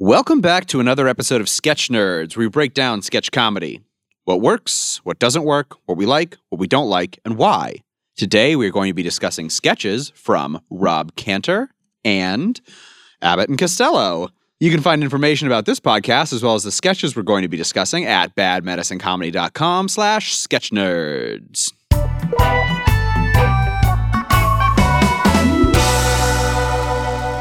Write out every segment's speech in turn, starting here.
Welcome back to another episode of Sketch Nerds, where we break down sketch comedy. What works, what doesn't work, what we like, what we don't like, and why. Today, we're going to be discussing sketches from Rob Cantor and Abbott and Costello. You can find information about this podcast as well as the sketches we're going to be discussing at badmedicinecomedy.com slash sketchnerds.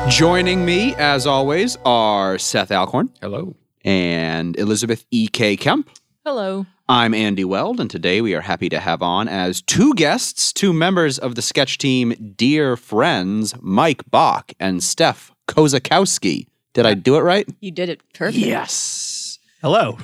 Joining me, as always, are Seth Alcorn Hello. and Elizabeth E.K. Kemp. Hello. I'm Andy Weld, and today we are happy to have on as two guests, two members of the sketch team, dear friends, Mike Bach and Steph Kozakowski. Did I do it right? You did it perfect. Yes. Hello.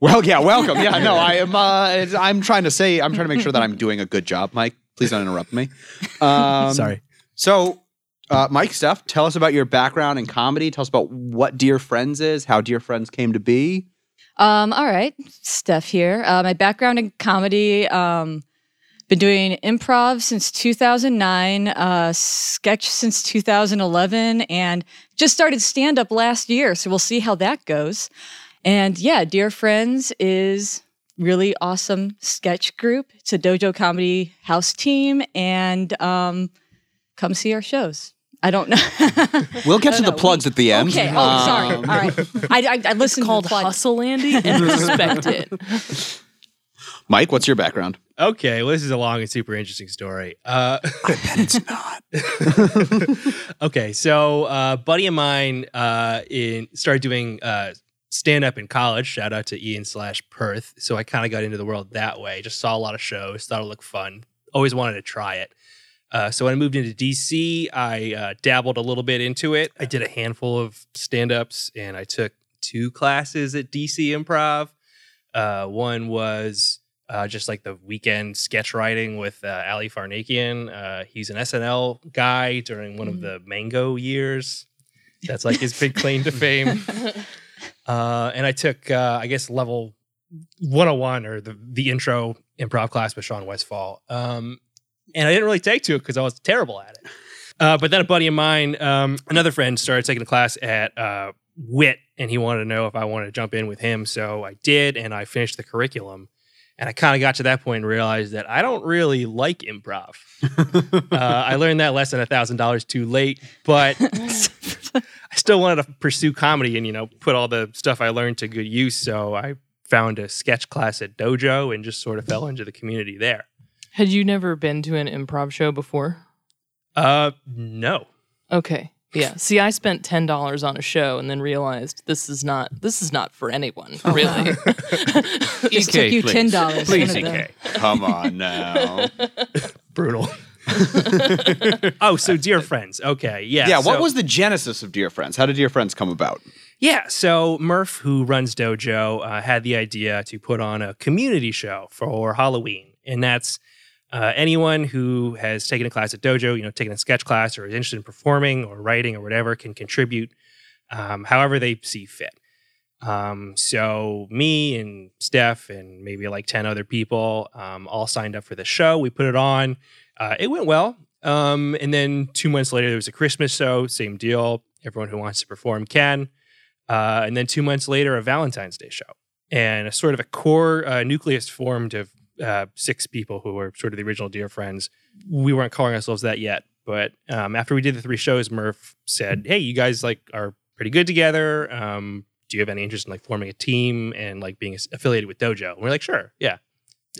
Well, yeah, welcome. Yeah, no, I am. Uh, I'm trying to say, I'm trying to make sure that I'm doing a good job, Mike. Please don't interrupt me. Um, Sorry. So, uh, Mike, Steph, tell us about your background in comedy. Tell us about what Dear Friends is, how Dear Friends came to be. Um, all right. Steph here. Uh, my background in comedy, um, been doing improv since 2009, uh, sketch since 2011, and just started stand up last year. So we'll see how that goes. And yeah, Dear Friends is really awesome sketch group. It's a dojo comedy house team, and um, come see our shows. I don't know. We'll get to No, the no, plugs at the end. Okay. Oh, sorry. Um, All right. I, I, I listened called to the plug. Hustle Andy and respect it. Mike, what's your background? Okay, well, this is a long and super interesting story. Uh, I bet it's not. okay, so uh, buddy of mine uh, in started doing uh, stand up in college. Shout out to Ian slash Perth. So I kind of got into the world that way. Just saw a lot of shows, thought it looked fun. Always wanted to try it. Uh, so when I moved into DC, I uh, dabbled a little bit into it. I did a handful of stand ups and I took two classes at DC Improv. Uh, one was uh, just like the weekend sketch writing with uh, Ali Farahnakian. Uh, he's an SNL guy during one of the Mango years. That's like his big claim to fame. Uh, and I took, uh, I guess, level 101 or the, the intro improv class with Sean Westfall. Um, and I didn't really take to it because I was terrible at it. Uh, but then a buddy of mine, um, another friend, started taking a class at uh, WIT, and he wanted to know if I wanted to jump in with him. So I did, and I finished the curriculum. And I kind of got to that point and realized that I don't really like improv. uh, I learned that lesson a thousand dollars too late, but I still wanted to pursue comedy and you know put all the stuff I learned to good use. So I found a sketch class at Dojo and just sort of fell into the community there. Had you never been to an improv show before? Uh, no. Okay. Yeah. See, I spent ten dollars on a show and then realized this is not this is not for anyone, really. Just took you ten dollars. Please, One of. EK. Come on now. Brutal. oh, so dear friends. Okay. Yeah. yeah, what was the genesis of Dear Friends? How did Dear Friends come about? Yeah, so Murph, who runs Dojo, uh, had the idea to put on a community show for Halloween, and that's uh, anyone who has taken a class at Dojo, you know, taken a sketch class, or is interested in performing or writing or whatever, can contribute um, however they see fit. Um, so me and Steph and maybe like ten other people um, all signed up for the show. We put it on. Uh, it went well. Um, and then two months later, there was a Christmas show. Same deal. Everyone who wants to perform can. Uh, and then two months later, a Valentine's Day show. And a sort of a core uh, nucleus formed of uh, six people who were sort of the original Dear Friends. We weren't calling ourselves that yet. But um, after we did the three shows, Murph said, Hey, you guys like are pretty good together. Um, do you have any interest in like forming a team and like being affiliated with Dojo? And we're like, Sure. Yeah.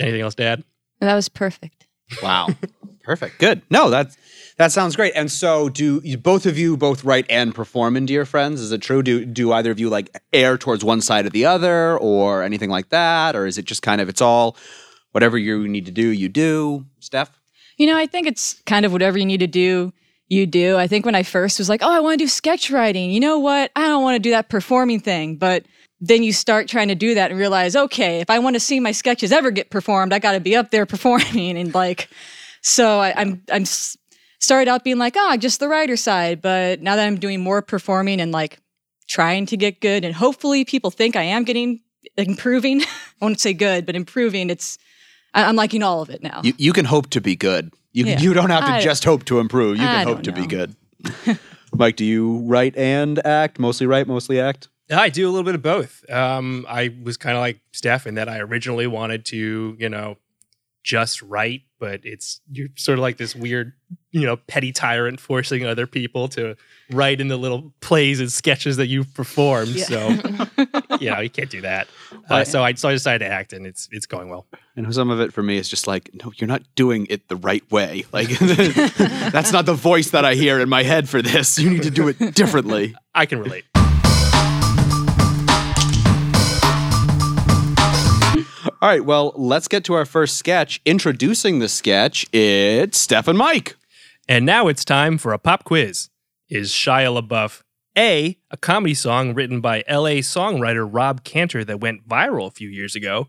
Anything else to add? That was perfect. Wow. Perfect. Good. No, that's that sounds great. And so do you, both of you both write and perform in Dear Friends? Is it true? Do do either of you like air towards one side or the other or anything like that? Or is it just kind of it's all whatever you need to do, you do? Steph? You know, I think it's kind of whatever you need to do, you do. I think when I first was like, oh, I want to do sketch writing. You know what? I don't want to do that performing thing. But then you start trying to do that and realize, okay, if I want to see my sketches ever get performed, I got to be up there performing. And like, so I, I'm I'm started out being like, ah, just the writer side. But now that I'm doing more performing and like trying to get good, and hopefully people think I am getting improving. I won't say good, but improving. It's I'm liking all of it now. You you can hope to be good. You Yeah. you don't have to I- just hope to improve. You I can hope don't to be good. Mike, do you write and act? Mostly write, mostly act? I do a little bit of both. Um, I was kind of like Steph in that I originally wanted to, you know, just write, but it's you're sort of like this weird, you know, petty tyrant forcing other people to write in the little plays and sketches that you've performed. Yeah. So, you know, you can't do that. Uh, so I so I decided to act, and it's it's going well. And some of it for me is just like, no, you're not doing it the right way. Like, that's not the voice that I hear in my head for this. You need to do it differently. I can relate. All right, well, let's get to our first sketch. Introducing the sketch, it's Steph and Mike. And now it's time for a pop quiz. Is Shia LaBeouf A, a comedy song written by LA songwriter Rob Cantor that went viral a few years ago?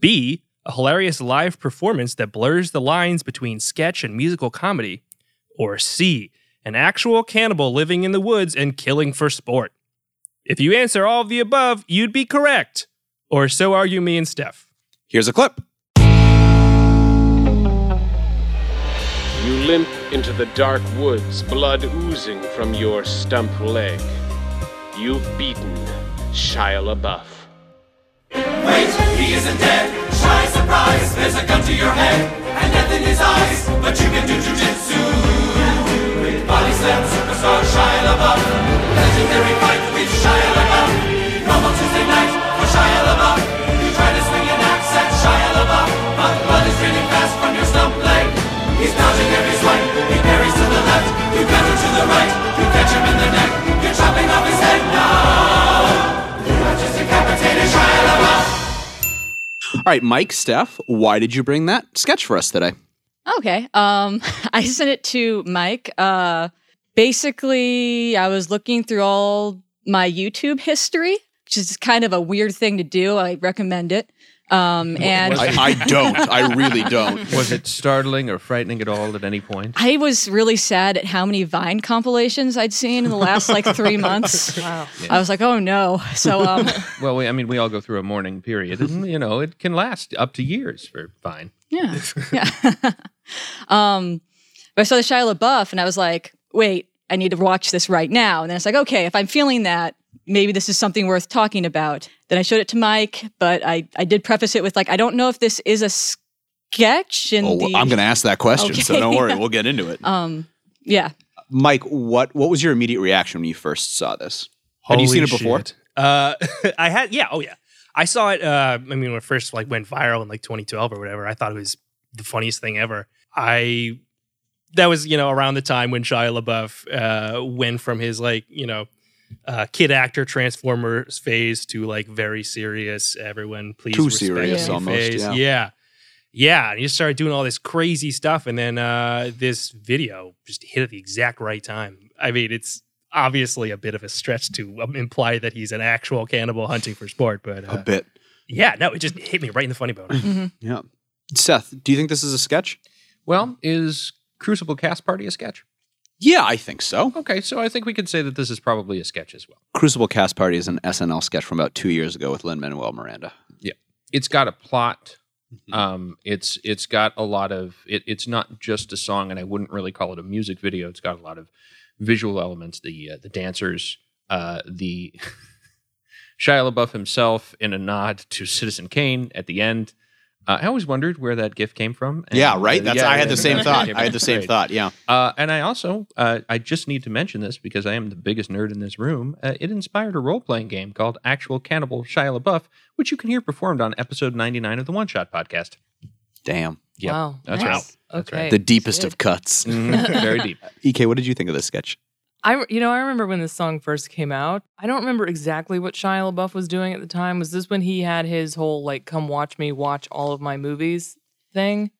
B, a hilarious live performance that blurs the lines between sketch and musical comedy? Or C, an actual cannibal living in the woods and killing for sport? If you answer all of the above, you'd be correct. Or so argue me and Steph. Here's a clip. Limp into the dark woods, blood oozing from your stump leg. You've beaten Shia LaBeouf. Wait, he isn't dead. Shia surprise, there's a gun to your head and death in his eyes, but you can do jujitsu. With body slam superstar Shia LaBeouf, legendary fight with Shia LaBeouf. Normal Tuesday night for Shia LaBeouf. You try to swing an axe at Shia LaBeouf, but blood is draining fast from your leg. He's dodging every swipe. He parries to the left. You counter to the right. You catch him in the neck. You're chopping off his head now. You have just decapitated Shia LaBeouf. All right, Mike, Steph, why did you bring that sketch for us today? Okay. Um, I sent it to Mike. Uh, basically, I was looking through all my YouTube history, which is kind of a weird thing to do. I recommend it. Um, and I, I don't. I really don't. Was it startling or frightening at all at any point? I was really sad at how many Vine compilations I'd seen in the last like three months. Wow. I was like, oh no. So um, Well, we, I mean, we all go through a mourning period, and you know, it can last up to years for Vine. yeah, yeah. um, but I saw the Shia LaBeouf, and I was like, wait, I need to watch this right now. And then it's like, okay, if I'm feeling that, maybe this is something worth talking about. Then I showed it to Mike, but I I did preface it with like, I don't know if this is a sketch. And Oh, well, the, I'm going to ask that question, so don't worry. We'll get into it. um, yeah. Mike, what what was your immediate reaction when you first saw this? Had you seen it before? shit. Uh, I had, yeah, oh yeah. I saw it. Uh, I mean, when it first like went viral in like 2012 or whatever, I thought it was the funniest thing ever. I that was you know around the time when Shia LaBeouf uh, went from his like you know uh, kid actor Transformers phase to like very serious. Everyone, please Too respect serious me almost, phase. yeah. yeah. Yeah, and he just started doing all this crazy stuff, and then uh, this video just hit at the exact right time. I mean, it's obviously a bit of a stretch to um, imply that he's an actual cannibal hunting for sport, but A uh, bit. yeah, no, it just hit me right in the funny bone. Yeah. Seth, do you think this is a sketch? Well, is Crucible Cast Party a sketch? Yeah, I think so. Okay, so I think we could say that this is probably a sketch as well. Crucible Cast Party is an SNL sketch from about two years ago with Lin Manuel Miranda. Yeah, it's got a plot. Um, it's it's got a lot of it, it's not just a song, and I wouldn't really call it a music video. It's got a lot of visual elements. The uh, the dancers, uh, the Shia LaBeouf himself in a nod to Citizen Kane at the end. Uh, I always wondered where that gif came from. and, yeah, right. uh, That's yeah, I had yeah, the same thought. I had the same right. thought. Yeah. Uh, and I also, uh, I just need to mention this because I am the biggest nerd in this room. Uh, it inspired a role playing game called Actual Cannibal Shia LaBeouf, which you can hear performed on episode 99 of the One Shot podcast. Damn. Yep, Wow. That's nice. right. That's okay. right. The deepest of cuts. Mhm, Very deep. EK, what did you think of this sketch? I, you know, I remember when this song first came out. I don't remember exactly what Shia LaBeouf was doing at the time. Was this when he had his whole like "come watch me watch all of my movies" thing?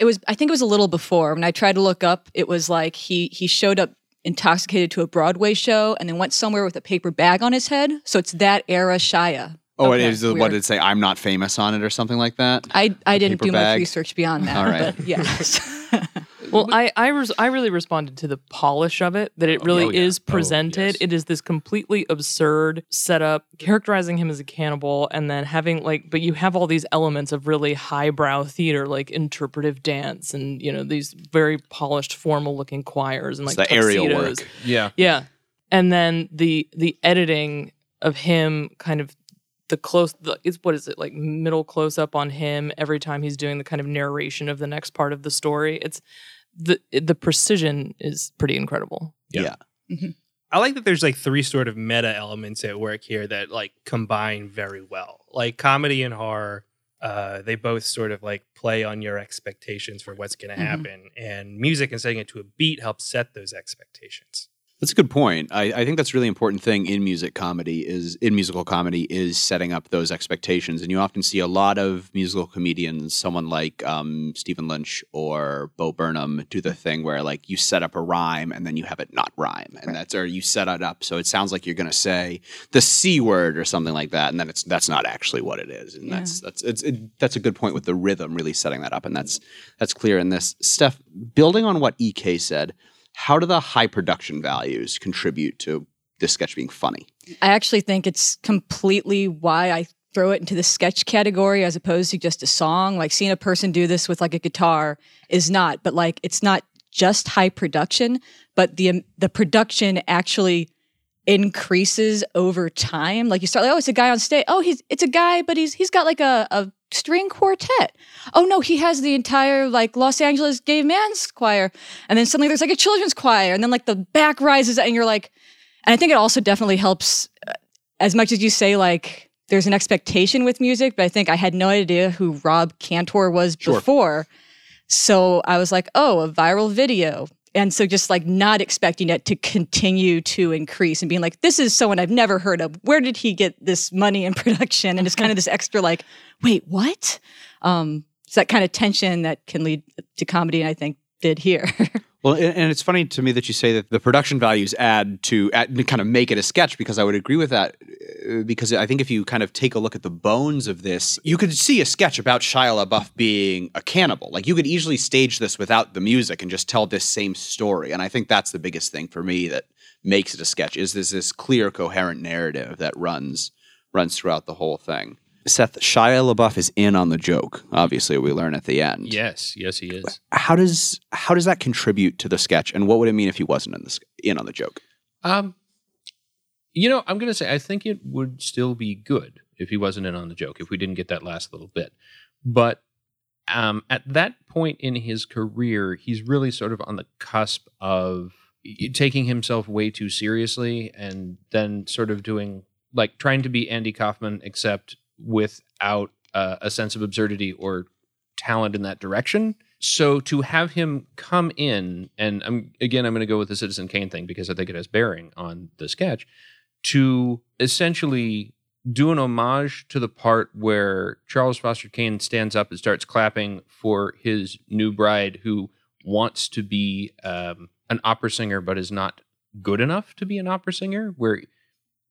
It was I think it was a little before when I tried to look up it was like he he showed up intoxicated to a Broadway show and then went somewhere with a paper bag on his head. So it's that era Shia. Oh, Okay, it is. What did it say? I'm not famous on it or something like that. I I didn't do bag? much research beyond that. All right. But yeah. Well, I I, res- I really responded to the polish of it that it really oh, yeah. is Oh, presented. yes. It is this completely absurd setup, characterizing him as a cannibal, and then having like, but you have all these elements of really highbrow theater, like interpretive dance, and you know these very polished, formal-looking choirs and It's like the aerial tuxedos. work. Yeah. Yeah. And then the the editing of him kind of the close the, it's what is it like middle close up on him every time he's doing the kind of narration of the next part of the story it's the the precision is pretty incredible Yeah. I like that there's like three sort of meta elements at work here that like combine very well. Like comedy and horror, uh, they both sort of like play on your expectations for what's going to Mhm. happen, and music and setting it to a beat helps set those expectations. That's a good point. I, I think that's a really important thing in music comedy is in musical comedy is setting up those expectations. And you often see a lot of musical comedians, someone like um, Stephen Lynch or Bo Burnham, do the thing where like you set up a rhyme and then you have it not rhyme, and that's or you set it up so it sounds like you're going to say the c word or something like that, and then it's that's not actually what it is. And that's that's it's it, that's a good point with the rhythm really setting that up, and that's that's clear in this. Steph, building on what Ek said how do the high production values contribute to this sketch being funny? I actually think it's completely why I throw it into the sketch category as opposed to just a song. Like seeing a person do this with like a guitar is not, but like it's not just high production, but the um, the production actually increases over time. Like you start like, oh, it's a guy on stage. Oh, he's it's a guy, but he's he's got like a, a string quartet. Oh no, he has the entire like Los Angeles gay man's choir. And then suddenly there's like a children's choir. And then like the back rises and you're like, and I think it also definitely helps uh, as much as you say like there's an expectation with music, but I think I had no idea who Rob Cantor was Sure. before. So I was like, oh, a viral video. And so just like not expecting it to continue to increase and being like, this is someone I've never heard of. Where did he get this money in production? And it's kind of this extra like, wait, what? Um, it's that kind of tension that can lead to comedy, and I think did here. Well, and it's funny to me that you say that the production values add to add, kind of make it a sketch because I would agree with that. uh, Because I think if you kind of take a look at the bones of this, you could see a sketch about Shia LaBeouf being a cannibal. Like you could easily stage this without the music and just tell this same story. And I think that's the biggest thing for me that makes it a sketch is this this clear, coherent narrative that runs runs throughout the whole thing. Seth, Shia LaBeouf is in on the joke. Obviously, we learn at the end. Yes, yes, he is. how does how does that contribute to the sketch and what would it mean if he wasn't in the in on the joke Um, you know, I'm going to say I think it would still be good if he wasn't in on the joke, if we didn't get that last little bit. But um, at that point in his career, he's really sort of on the cusp of taking himself way too seriously and then sort of doing like trying to be Andy Kaufman, except without uh, a sense of absurdity or talent in that direction. So to have him come in, and I'm again, I'm going to go with the Citizen Kane thing because I think it has bearing on the sketch, to essentially do an homage to the part where Charles Foster Kane stands up and starts clapping for his new bride who wants to be um, an opera singer but is not good enough to be an opera singer, where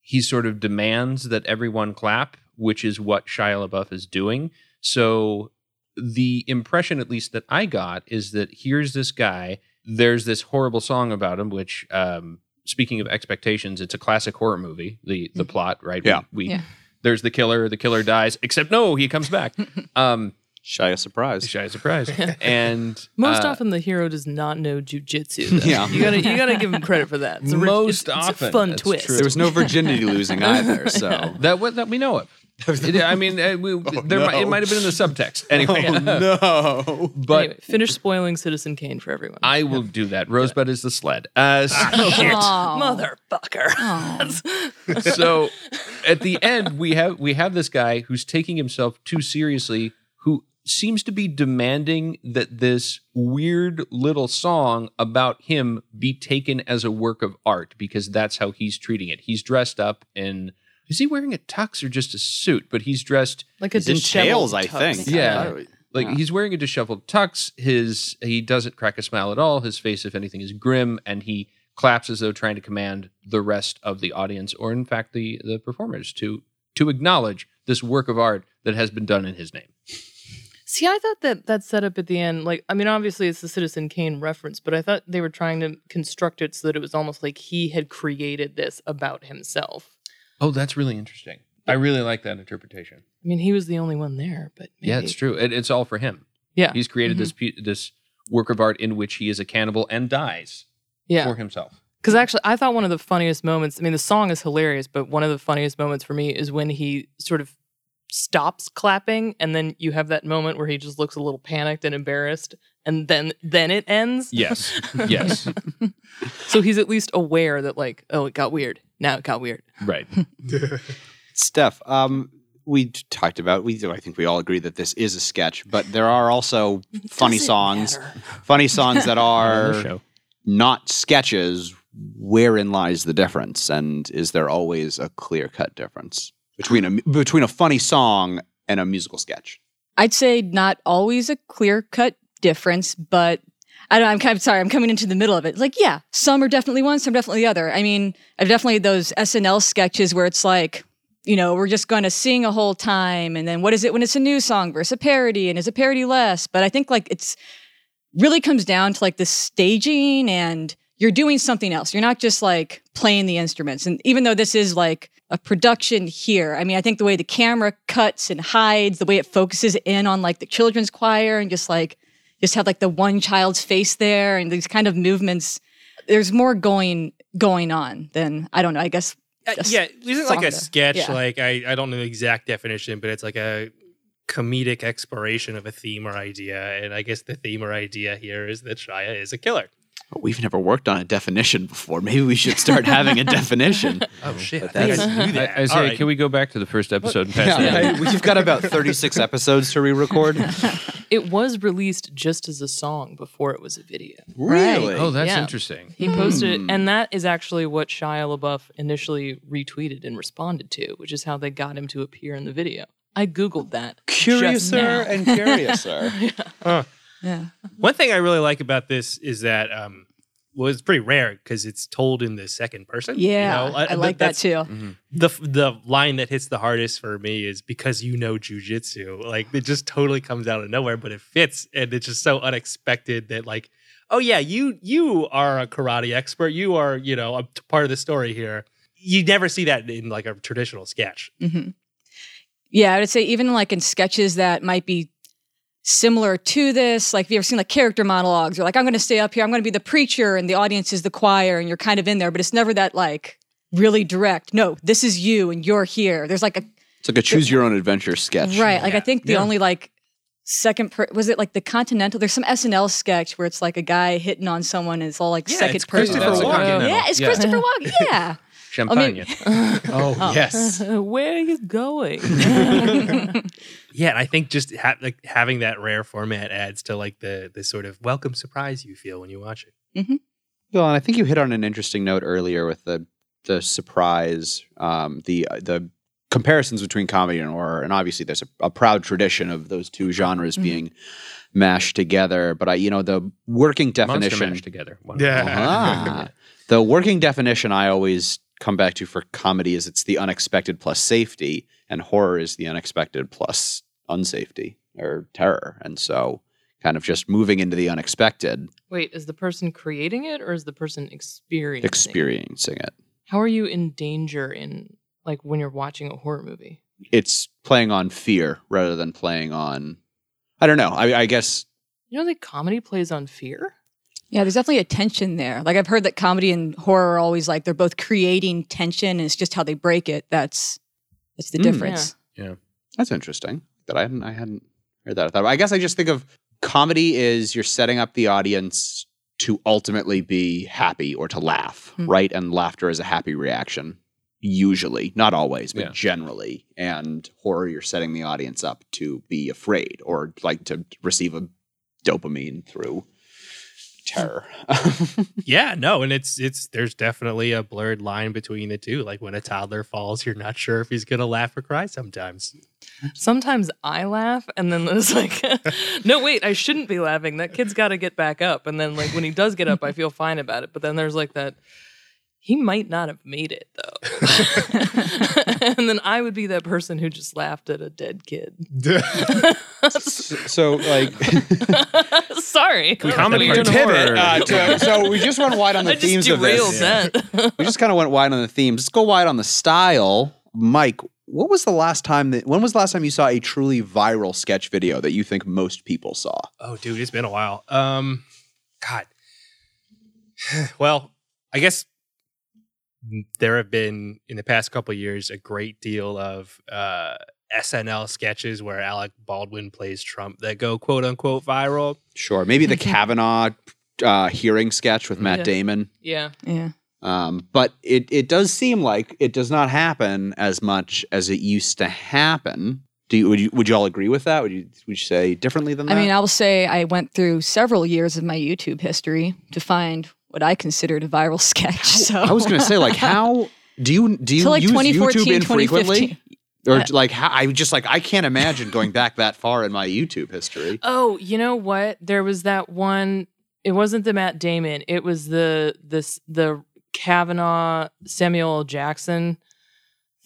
he sort of demands that everyone clap, which is what Shia LaBeouf is doing. So the impression, at least that I got, is that here's this guy. There's this horrible song about him, which, um, speaking of expectations, it's a classic horror movie. The the plot, right? Yeah. We, we Yeah. there's the killer. The killer dies. Except no, he comes back. um, Shia surprise shy surprise. And most uh, often the hero does not know jujitsu. though. Yeah. you gotta you gotta give him credit for that. It's a, Most it's, it's often, a fun twist. true. there was no virginity losing either so that what that we know of. It- I mean, uh, we, there might, it might have been in the subtext. Anyway, no but anyway, finish spoiling Citizen Kane for everyone. I will do that. Rosebud is the sled. Uh, so, Aw. Motherfucker. Aw. so at the end, we have we have this guy who's taking himself too seriously, who seems to be demanding that this weird little song about him be taken as a work of art because that's how he's treating it. He's dressed up in. Is he wearing a tux or just a suit? But he's dressed like a He's in disheveled tails, I tux. think. Yeah. like Yeah. he's wearing a disheveled tux. His he doesn't crack a smile at all. His face, if anything, is grim, and he claps as though trying to command the rest of the audience, or in fact the the performers, to to acknowledge this work of art that has been done in his name. See, I thought that that setup at the end, like, I mean, obviously it's the Citizen Kane reference, but I thought they were trying to construct it so that it was almost like he had created this about himself. Oh, that's really interesting. I really like that interpretation. I mean, he was the only one there, but maybe. Yeah, it's true. It, it's all for him. Yeah, He's created this mm-hmm. this work of art in which he is a cannibal and dies yeah. for himself. Because actually, I thought one of the funniest moments. I mean, the song is hilarious, but one of the funniest moments for me is when he sort of stops clapping, and then you have that moment where he just looks a little panicked and embarrassed, and then then it ends. Yes. Yes. So he's at least aware that like, oh, it got weird. Now it got weird. right. Steph, um, we talked about we do I think we all agree that this is a sketch, but there are also funny songs, matter. funny songs that are not sketches. Wherein lies the difference, and is there always a clear cut difference between a between a funny song and a musical sketch? I'd say not always a clear cut difference, but I don't. I'm kind of sorry. I'm coming into the middle of it. Like, yeah, some are definitely one, some definitely the other. I mean, I've definitely those SNL sketches where it's like, you know, we're just going to sing a whole time, and then what is it when it's a new song versus a parody, and is a parody less? But I think like it's really comes down to like the staging and you're doing something else. You're not just like playing the instruments. And even though this is like a production here, I mean, I think the way the camera cuts and hides, the way it focuses in on like the children's choir and just like just have like the one child's face there and these kind of movements. There's more going going on than I don't know. I guess Uh, yeah, isn't like a sketch. yeah. Like I, I don't know the exact definition, but it's like a comedic exploration of a theme or idea. And I guess the theme or idea here is that Shia is a killer. But we've never worked on a definition before. Maybe we should start having a definition. Oh shit! I that's- I knew that. I, Isaiah, All right. can we go back to the first episode and pass Yeah, it? right. We've got about 36 episodes to re-record. It was released just as a song before it was a video. Really? Oh, that's Yeah. interesting. He posted it, hmm. and that is actually what Shia LaBeouf initially retweeted and responded to, which is how they got him to appear in the video. I googled that. just now. and curiouser. yeah. One thing I really like about this is that um, well, it's pretty rare because it's told in the second person. you Yeah, know? I, th- like that that's- too. The the line that hits the hardest for me is because you know jujitsu. Like it just totally comes out of nowhere, but it fits, and it's just so unexpected that like, oh yeah, you you are a karate expert. You are you know a t- part of the story here. You never see that in like a traditional sketch. hmm Yeah, I would say even like in sketches that might be similar to this, like if you ever seen like character monologues, you're like, I'm going to stay up here, I'm going to be the preacher, and the audience is the choir, and you're kind of in there, but it's never that like really direct. No, this is you, and you're here. There's like a It's like a choose your own adventure sketch. right, like I think the Yeah. only like second per- was it like the Continental? There's some SNL sketch where it's like a guy hitting on someone, and it's all like Yeah, second it's person. Christopher That's Walken. Yeah, it's Yeah. Christopher Walken. Yeah. Champagne. Oh, yes. Where are you going? Yeah, and I think just ha- like having that rare format adds to like the the sort of welcome surprise you feel when you watch it. Well, and I think you hit on an interesting note earlier with the the surprise, um, the the comparisons between comedy and horror, and obviously there's a, a proud tradition of those two genres Mhm. being mashed together. But I, you know, the working Monster definition, mash together. Wow. Ah. the working definition I always come back to for comedy is it's the unexpected plus safety, and horror is the unexpected plus unsafety or terror, and so kind of just moving into the unexpected, Wait, is the person creating it or is the person experiencing? it? experiencing it. How are you in danger in like when you're watching a horror movie? it's playing on fear rather than playing on I don't know. I, I guess You know, like comedy plays on fear. Yeah, there's definitely a tension there. Like I've heard that comedy and horror are always like they're both creating tension, and it's just how they break it. That's that's the Mm. difference. that's interesting. That I hadn't I hadn't heard that. I, thought, I guess I just think of comedy is you're setting up the audience to ultimately be happy or to laugh, Hmm. right? And laughter is a happy reaction, usually, not always, but Yeah. generally. And horror, you're setting the audience up to be afraid or like to receive a dopamine through terror. Yeah, no, and it's it's there's definitely a blurred line between the two. Like when a toddler falls, you're not sure if he's gonna laugh or cry sometimes. Sometimes I laugh, and then there's like, no, wait, I shouldn't be laughing. That kid's got to get back up. And then, like, when he does get up, I feel fine about it. But then there's like that, he might not have made it, though. and then I would be that person who just laughed at a dead kid. so like Sorry. Comedy What are and doing? uh, to- so we just went wide on the I themes of this. derailed that. we just kind of went wide on the themes. Let's go wide on the style. Mike, what was the last time that when was the last time you saw a truly viral sketch video that you think most people saw? Oh, dude, it's been a while. Um, God. Well, I guess there have been in the past couple of years a great deal of uh, SNL sketches where Alec Baldwin plays Trump that go quote unquote viral. Sure. Maybe the Kavanaugh uh, hearing sketch with Matt Yeah. Damon. Yeah. Yeah. Um, but it, it does seem like it does not happen as much as it used to happen. Do you would you would you all agree with that? Would you would you say differently than that? I mean, I will say I went through several years of my YouTube history to find what I considered a viral sketch. So I was going to say like how do you do you Till like use 2014, YouTube infrequently? Or Uh, like how, I just like I can't imagine going back that far in my YouTube history. Oh, you know what? There was that one. It wasn't the Matt Damon. It was the this the Kavanaugh Samuel Jackson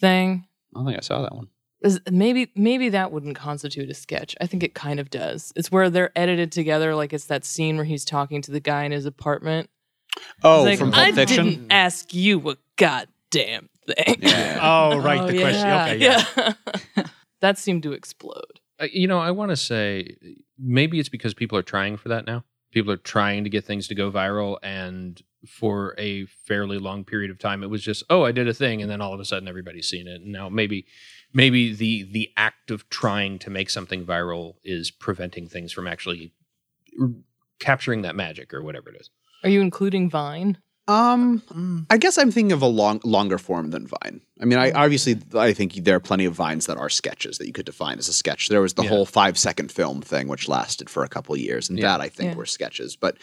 thing. I don't think I saw that one. Is- Maybe maybe that wouldn't constitute a sketch. I think it kind of does. It's where they're edited together, like it's that scene where he's talking to the guy in his apartment. Oh, He's like, from Pulp I Fiction. didn't ask you a goddamn thing. Yeah. Oh, right, Oh, the question. yeah. Okay, yeah. yeah. that seemed to explode. Uh, you know, I want to say maybe it's because people are trying for that now. People are trying to get things to go viral, and for a fairly long period of time, it was just, oh, I did a thing, and then all of a sudden everybody's seen it. And now maybe, maybe the the act of trying to make something viral is preventing things from actually r- capturing that magic or whatever it is. Are you including Vine? Um, I guess I'm thinking of a long, longer form than Vine. I mean, I obviously I think there are plenty of vines that are sketches that you could define as a sketch. There was the Yeah. whole five second film thing, which lasted for a couple of years, and Yeah. that I think Yeah. were sketches. But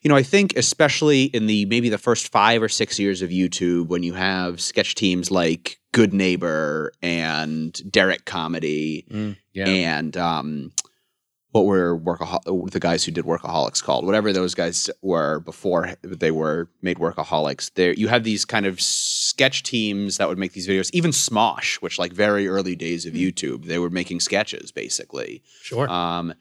you know, I think especially in the maybe the first five or six years of YouTube, when you have sketch teams like Good Neighbor and Derrick Comedy Yeah. and um, what were workahol- the guys who did workaholics called whatever those guys were before they were made workaholics there you have these kind of sketch teams that would make these videos even smosh which like very early days of youtube they were making sketches basically Sure. um,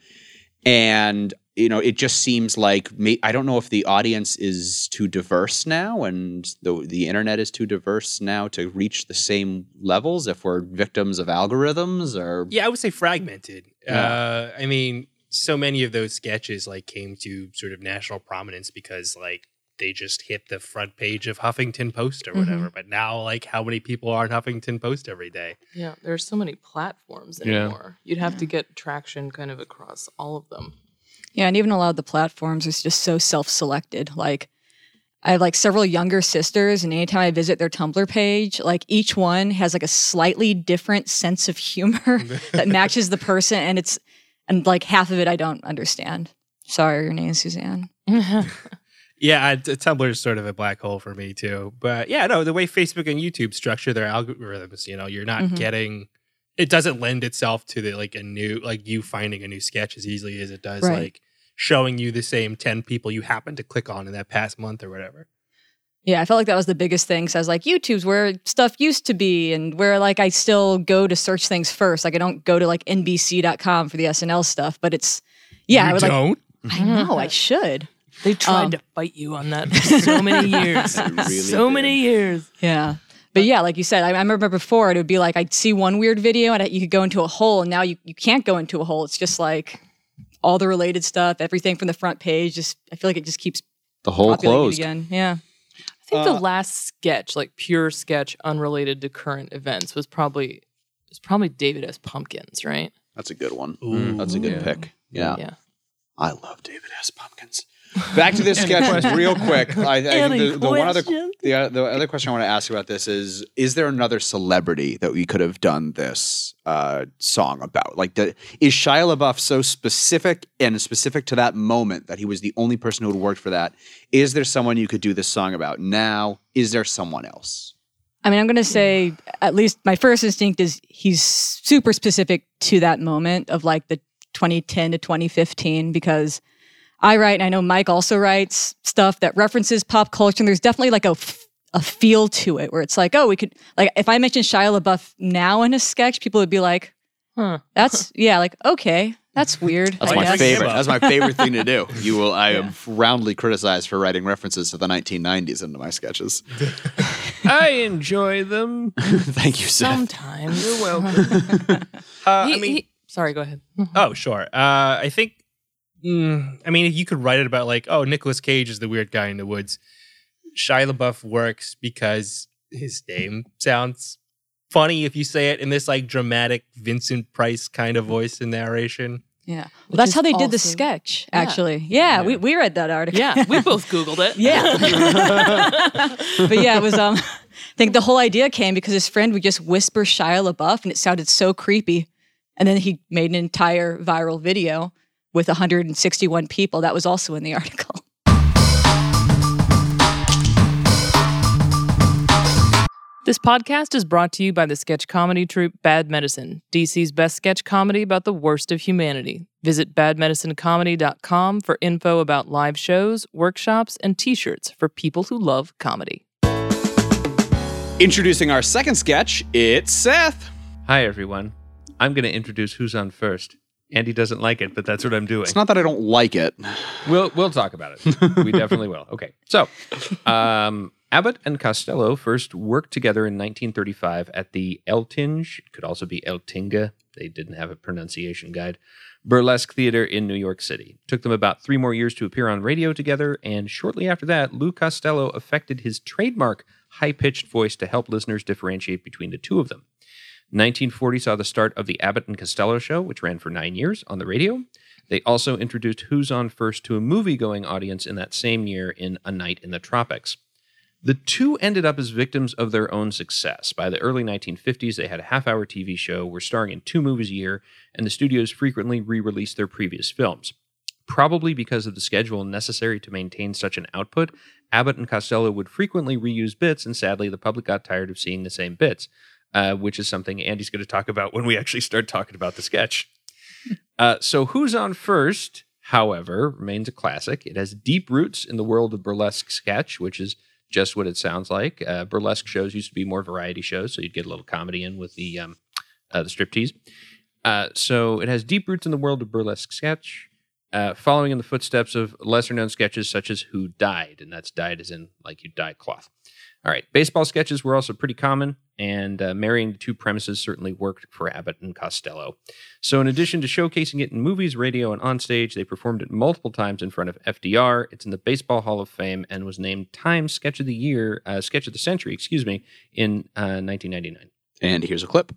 and you know it just seems like may- i don't know if the audience is too diverse now and the the internet is too diverse now to reach the same levels if we're victims of algorithms or Yeah, I would say fragmented. Yeah. Uh, I mean, so many of those sketches like came to sort of national prominence because like they just hit the front page of Huffington Post or whatever. But now, like, how many people are on Huffington Post every day? Yeah, there's so many platforms Yeah. anymore. You'd have to get traction kind of across all of them. Yeah, and even a lot of the platforms is just so self-selected. Like I have like several younger sisters, and anytime I visit their Tumblr page, like each one has like a slightly different sense of humor that matches the person, and it's and like half of it I don't understand. Sorry, your name is Suzanne. Yeah, I- Tumblr is sort of a black hole for me too. But yeah, no, the way Facebook and YouTube structure their algorithms, you know, you're not Mhm. getting. It doesn't lend itself to the like a new like you finding a new sketch as easily as it does Right. like showing you the same ten people you happen to click on in that past month or whatever. Yeah, I felt like that was the biggest thing. So I was like, YouTube's where stuff used to be, and where like I still go to search things first. Like I don't go to like NBC.com for the SNL stuff, but it's yeah, you I was like, don't. I know I should. They tried Um, to fight you on that for so many years. Really so did. many years. Yeah. But yeah, like you said, I, I remember before it would be like I'd see one weird video and I, you could go into a hole, and now you, you can't go into a hole. It's just like all the related stuff, everything from the front page. Just I feel like it just keeps the whole populating closed again. Yeah. I think Uh, the last sketch, like pure sketch unrelated to current events, was probably was probably David S. Pumpkins, right? That's a good one. Ooh. That's a good Yeah. pick. Yeah. Yeah. I love David S. Pumpkins. Back to this sketch real quick. I, I think the, the one other the, the other question I want to ask about this is: Is there another celebrity that we could have done this uh, song about? Like, the, is Shia LaBeouf so specific and specific to that moment that he was the only person who had worked for that? Is there someone you could do this song about now? Is there someone else? I mean, I'm going to say at least my first instinct is he's super specific to that moment of like the 2010 to 2015 because I write and I know Mike also writes stuff that references pop culture and there's definitely like a f- a feel to it where it's like, oh, we could like if I mentioned Shia LaBeouf now in a sketch, people would be like, Huh. that's yeah, like okay, that's weird. That's I my guess. favorite. That's my favorite thing to do. You will. I am roundly criticized for writing references to the 1990s into my sketches. I enjoy them. Thank you, Seth. Sometimes. You're welcome. Uh, He- I mean, he- sorry, go ahead. Oh, sure. Uh, I think. Mm, I mean, you could write it about like, oh, Nicolas Cage is the weird guy in the woods. Shia LaBeouf works because his name sounds funny if you say it in this like dramatic Vincent Price kind of voice and narration. Yeah. Well, Which that's how they did the also- sketch, Yeah. actually. Yeah, We, we read that article. Yeah, we both Googled it. Yeah. but yeah, it was um I think the whole idea came because his friend would just whisper Shia LaBeouf and it sounded so creepy. And then he made an entire viral video with 161 people. That was also in the article. This podcast is brought to you by the sketch comedy troupe Bad Medicine, DC's best sketch comedy about the worst of humanity. Visit badmedicinecomedy.com for info about live shows, workshops, and t shirts for people who love comedy. Introducing our second sketch, it's Seth. Hi, everyone. I'm going to introduce who's on first. Andy doesn't like it, but that's what I'm doing. It's not that I don't like it. We'll we'll talk about it. we definitely will. Okay. So, um, Abbott and Costello first worked together in 1935 at the Eltinge, it could also be Eltinga. They didn't have a pronunciation guide. Burlesque Theater in New York City. Took them about three more years to appear on radio together, and shortly after that, Lou Costello affected his trademark high pitched voice to help listeners differentiate between the two of them. 1940 saw the start of the Abbott and Costello show, which ran for nine years on the radio. They also introduced Who's On First to a movie going audience in that same year in A Night in the Tropics. The two ended up as victims of their own success. By the early 1950s, they had a half hour TV show, were starring in two movies a year, and the studios frequently re released their previous films. Probably because of the schedule necessary to maintain such an output, Abbott and Costello would frequently reuse bits, and sadly, the public got tired of seeing the same bits, uh, which is something Andy's going to talk about when we actually start talking about the sketch. Uh, so, Who's On First, however, remains a classic. It has deep roots in the world of burlesque sketch, which is just what it sounds like. Uh, burlesque shows used to be more variety shows, so you'd get a little comedy in with the um, uh, the striptease. Uh, so it has deep roots in the world of burlesque sketch, uh, following in the footsteps of lesser known sketches such as Who Died, and that's died as in like you dye cloth. All right, baseball sketches were also pretty common, and uh, marrying the two premises certainly worked for Abbott and Costello. So, in addition to showcasing it in movies, radio, and on stage, they performed it multiple times in front of FDR. It's in the Baseball Hall of Fame and was named Time Sketch of the Year, uh, Sketch of the Century, excuse me, in uh, 1999. And here's a clip.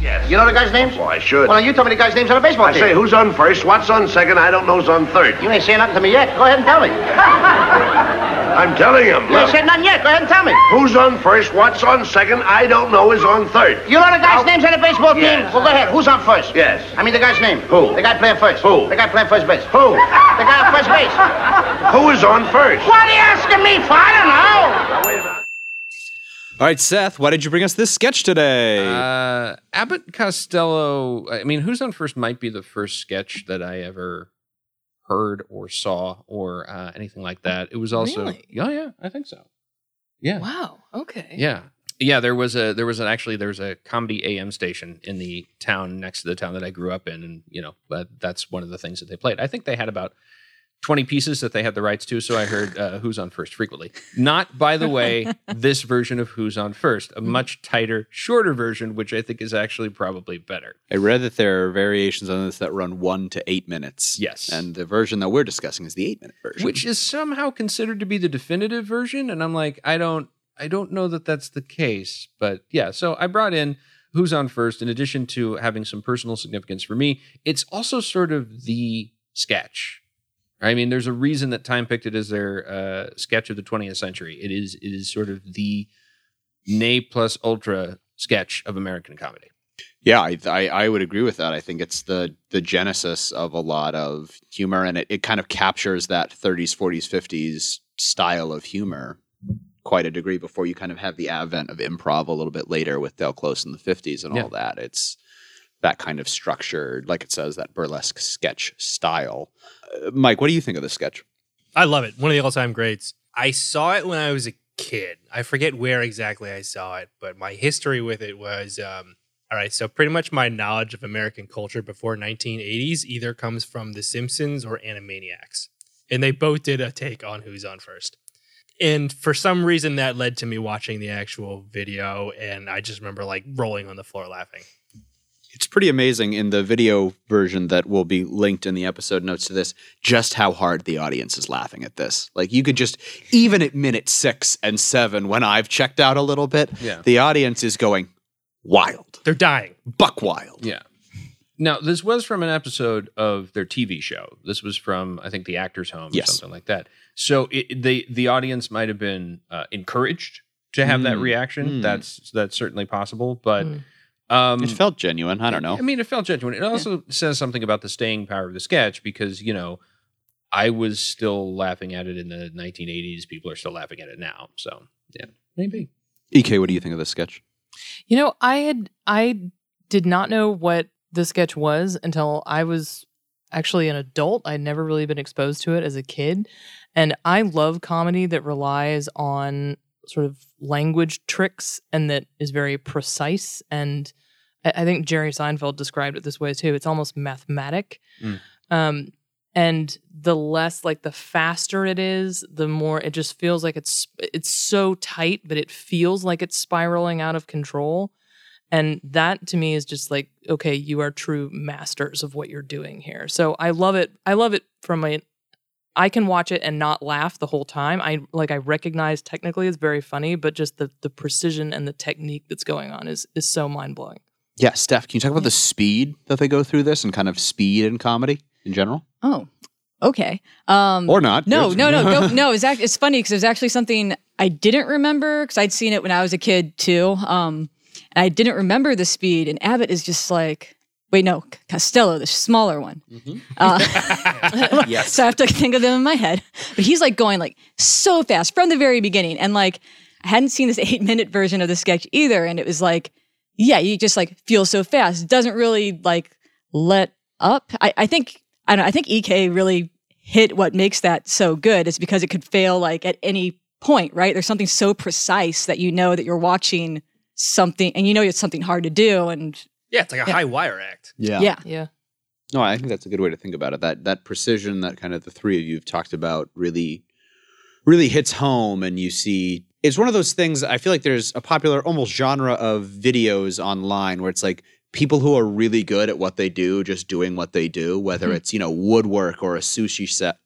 Yes. You know the guy's names? Well, I should. Well, you tell me the guy's names on the baseball I team. say, who's on first? What's on second? I don't know who's on third. You ain't saying nothing to me yet. Go ahead and tell me. I'm telling him. You ain't said nothing yet. Go ahead and tell me. who's on first? What's on second? I don't know is on third. You know the guy's names on the baseball team? Yes. Well, go ahead. Who's on first? Yes. I mean the guy's name. Who? The guy playing first. Who? The guy playing first base. Who? The guy on first base. Who is on first? What are you asking me for? I don't know. All right, Seth, why did you bring us this sketch today? Uh, Abbott Costello. I mean, Who's on First might be the first sketch that I ever heard or saw or uh, anything like that. It was also, Really? yeah, yeah, I think so. Yeah, Wow. Okay. yeah, yeah. There was a there was an actually there was a comedy AM station in the town next to the town that I grew up in, and you know that, that's one of the things that they played. I think they had about. 20 pieces that they had the rights to, so I heard uh, Who's on First frequently. Not, by the way, this version of Who's on First, a much tighter, shorter version, which I think is actually probably better. I read that there are variations on this that run one to eight minutes. Yes. And the version that we're discussing is the eight minute version. which is somehow considered to be the definitive version and i'm like i don't i don't know that that's the case but yeah so i brought in who's on first in addition to having some personal significance for me it's also sort of the sketch i mean there's a reason that time picked it as their uh, sketch of the 20th century it is it is sort of the ne plus ultra sketch of american comedy Yeah, I, I I would agree with that. I think it's the the genesis of a lot of humor, and it, it kind of captures that 30s, 40s, 50s style of humor quite a degree before you kind of have the advent of improv a little bit later with Del Close in the 50s and Yeah. all that. It's that kind of structured, like it says, that burlesque sketch style. Uh, Mike, what do you think of this sketch? I love it. One of the all time greats. I saw it when I was a kid. I forget where exactly I saw it, but my history with it was um, all right. So, pretty much my knowledge of American culture before 1980s either comes from The Simpsons or Animaniacs. And they both did a take on Who's On First. And for some reason, that led to me watching the actual video. And I just remember like rolling on the floor laughing. It's pretty amazing in the video version that will be linked in the episode notes to this, just how hard the audience is laughing at this. Like you could just, even at minute six and seven, when I've checked out a little bit, Yeah. the audience is going wild, They're dying. buck wild. Yeah. Now, this was from an episode of their TV show. This was from, I think, the Actors Home or something like that. So it, the the audience might have been uh, encouraged to have that Mm. reaction. Mm. That's that's certainly possible, but Mm. Um, It felt genuine. I don't know. I mean, it felt genuine. It also says something about the staying power of the sketch because you know I was still laughing at it in the 1980s. People are still laughing at it now. So yeah, maybe. EK, what do you think of this sketch? You know, I had I did not know what the sketch was until I was actually an adult. I'd never really been exposed to it as a kid. And I love comedy that relies on sort of language tricks and that is very precise. And I, I think Jerry Seinfeld described it this way too. It's almost mathematic. Mm. Um, and the less like the faster it is the more it just feels like it's it's so tight but it feels like it's spiraling out of control and that to me is just like okay you are true masters of what you're doing here so i love it i love it from a i can watch it and not laugh the whole time i like i recognize technically it's very funny but just the the precision and the technique that's going on is is so mind-blowing Yeah, Steph, can you talk about the speed that they go through this and kind of speed in comedy in general? Oh, okay. Um, Or not? No, Yes. no, no, no. It's act- it's funny because it was actually something I didn't remember because I'd seen it when I was a kid too. Um, and I didn't remember the speed. And Abbott is just like, wait, no, Costello, the smaller one. Uh, Yes. so I have to think of them in my head. But he's like going like so fast from the very beginning, and like I hadn't seen this eight minute version of the sketch either, and it was like, yeah, you just like feel so fast. It doesn't really like let up. I, I think I don't. know, I think Ek really hit what makes that so good. Is because it could fail like at any point, right? There's something so precise that you know that you're watching something, and you know it's something hard to do, and Yeah, it's like a high wire act. Yeah. yeah. yeah No, I think that's a good way to think about it. That that precision that kind of the three of you have talked about really really hits home and you see it's one of those things I feel like there's a popular almost genre of videos online where it's like people who are really good at what they do just doing what they do whether mm-hmm. it's, you know, woodwork or a sushi set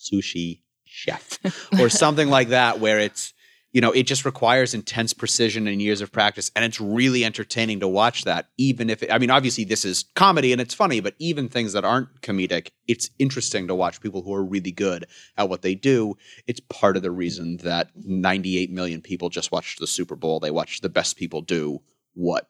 sushi chef or something like that where it's you know, it just requires intense precision and years of practice. And it's really entertaining to watch that, even if, it, I mean, obviously this is comedy and it's funny, but even things that aren't comedic, it's interesting to watch people who are really good at what they do. It's part of the reason that 98 million people just watched the Super Bowl. They watched the best people do what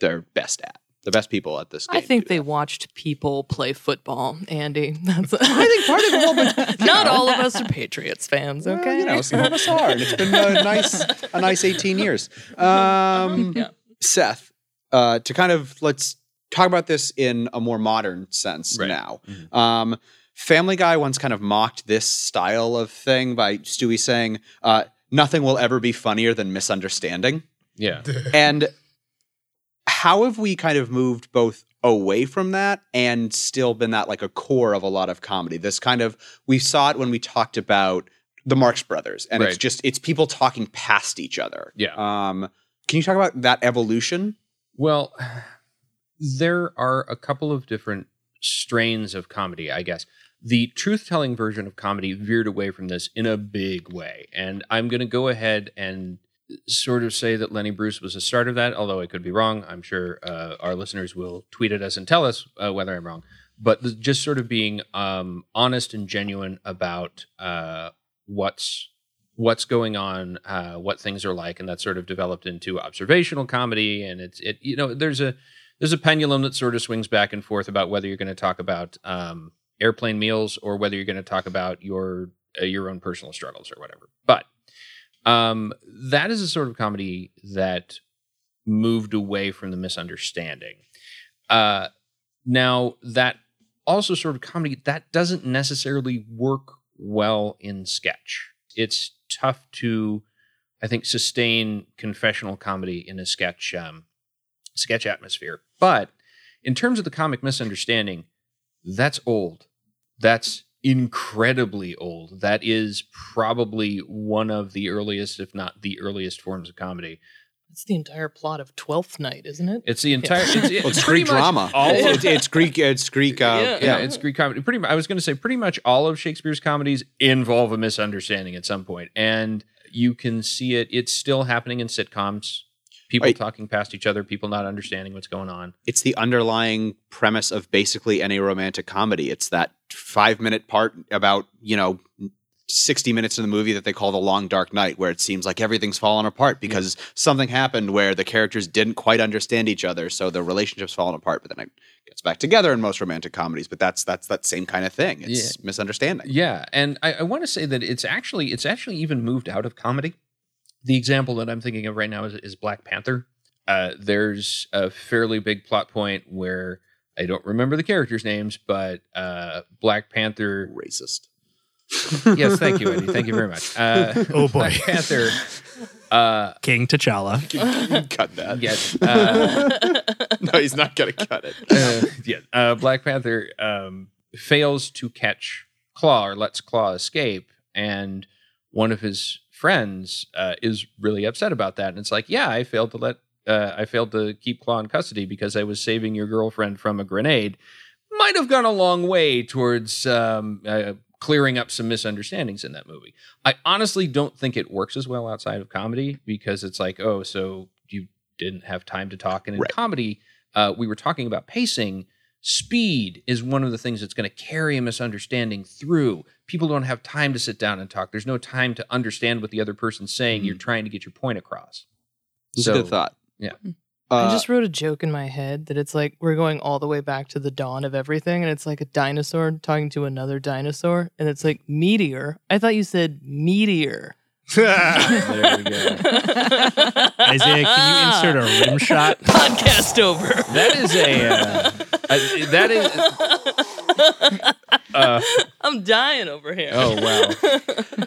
they're best at. The best people at this game. I think they that. watched people play football, Andy. That's I think part of it, well, but not all of us are Patriots fans. Well, Okay, you know, some of us are, and it's been a nice, a nice eighteen years. Um, Yeah. Seth, uh, to kind of let's talk about this in a more modern sense Right. now. Mhm. Um, Family Guy once kind of mocked this style of thing by Stewie saying, uh, "Nothing will ever be funnier than misunderstanding." Yeah. And how have we kind of moved both away from that and still been that like a core of a lot of comedy? This kind of we saw it when we talked about the Marx Brothers, and it's just it's people talking past each other. Yeah. Um, can you talk about that evolution? Well, there are a couple of different strains of comedy, I guess. The truth telling version of comedy veered away from this in a big way. And I'm going to go ahead and sort of say that Lenny Bruce was the start of that, although I could be wrong. I'm sure uh, our listeners will tweet at us and tell us uh, whether I'm wrong. But the, just sort of being um, honest and genuine about uh, what's what's going on, uh, what things are like, and that sort of developed into observational comedy. And it's it you know there's a there's a pendulum that sort of swings back and forth about whether you're going to talk about um, airplane meals or whether you're going to talk about your uh, your own personal struggles or whatever. But um, that is a sort of comedy that moved away from the misunderstanding. Uh, now that also sort of comedy that doesn't necessarily work well in sketch. It's tough to, I think, sustain confessional comedy in a sketch um, sketch atmosphere. But in terms of the comic misunderstanding, that's old. That's incredibly old. That is probably one of the earliest, if not the earliest, forms of comedy. It's the entire plot of Twelfth Night, isn't it? It's the entire. It's, it's, Well, it's Greek drama. All of, it's, it's Greek. It's Greek. Uh, Yeah. yeah, it's Greek comedy. Pretty I was going to say pretty much all of Shakespeare's comedies involve a misunderstanding at some point, and you can see it. It's still happening in sitcoms. People Right. talking past each other, people not understanding what's going on. it's the underlying premise of basically any romantic comedy. It's that five minute part about, you know, 60 minutes in the movie that they call the long dark night where it seems like everything's fallen apart because something happened where the characters didn't quite understand each other so the relationship's fallen apart but then it gets back together in most romantic comedies but that's that's that same kind of thing it's misunderstanding Yeah, and I, I want to say that it's actually it's actually even moved out of comedy. The example that I'm thinking of right now is, is Black Panther. Uh, there's a fairly big plot point where I don't remember the characters' names, but uh, Black Panther. racist Yes, thank you, Eddie. Thank you very much. Uh, Oh, boy. Black Panther. Uh, King T'Challa. cut that yes. Uh, no he's not gonna cut it uh, yeah, uh, Black Panther um, fails to catch Klaue or lets Klaue escape, and one of his friends uh, is really upset about that. And it's like, yeah, I failed to let, uh, I failed to keep Klaue in custody because I was saving your girlfriend from a grenade. Might have gone a long way towards um, uh, clearing up some misunderstandings in that movie. I honestly don't think it works as well outside of comedy because it's like, oh, so you didn't have time to talk, and in Right. comedy, uh, we were talking about pacing. Speed is one of the things that's going to carry a misunderstanding through. People don't have time to sit down and talk. There's no time to understand what the other person's saying. You're trying to get your point across. it's a good thought yeah. uh, I just wrote a joke in my head that it's like we're going all the way back to the dawn of everything, and it's like a dinosaur talking to another dinosaur, and it's like meteor. I thought you said meteor. There we go. Isaiah, can you insert a rim shot? Podcast over. That is a. Uh, I- that is. Uh, I'm dying over here. oh wow.